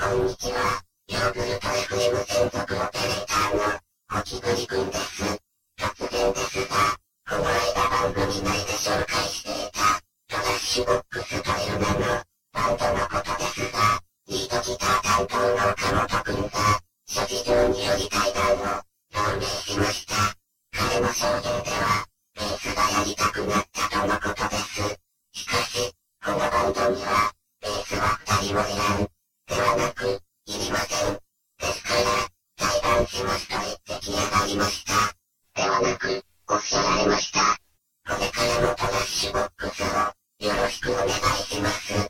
こんにちは。ヨーグルト FM 専属オペレーターの、星栗くんです。突然ですが、この間番組内で紹介していた、トラッシュボックスという名の、バンドのことですが、リードギター担当の岡本くんが、諸事情により対談を、表明しました。彼の証言では、ベースがやりたくなったとのことです。しかし、このバンドには、ベースは二人もいらん。はなく、いりません。ですから、裁判しますと言ってきやがりました。ではなく、おっしゃられました。これからもトラッシュボックスを、よろしくお願いします。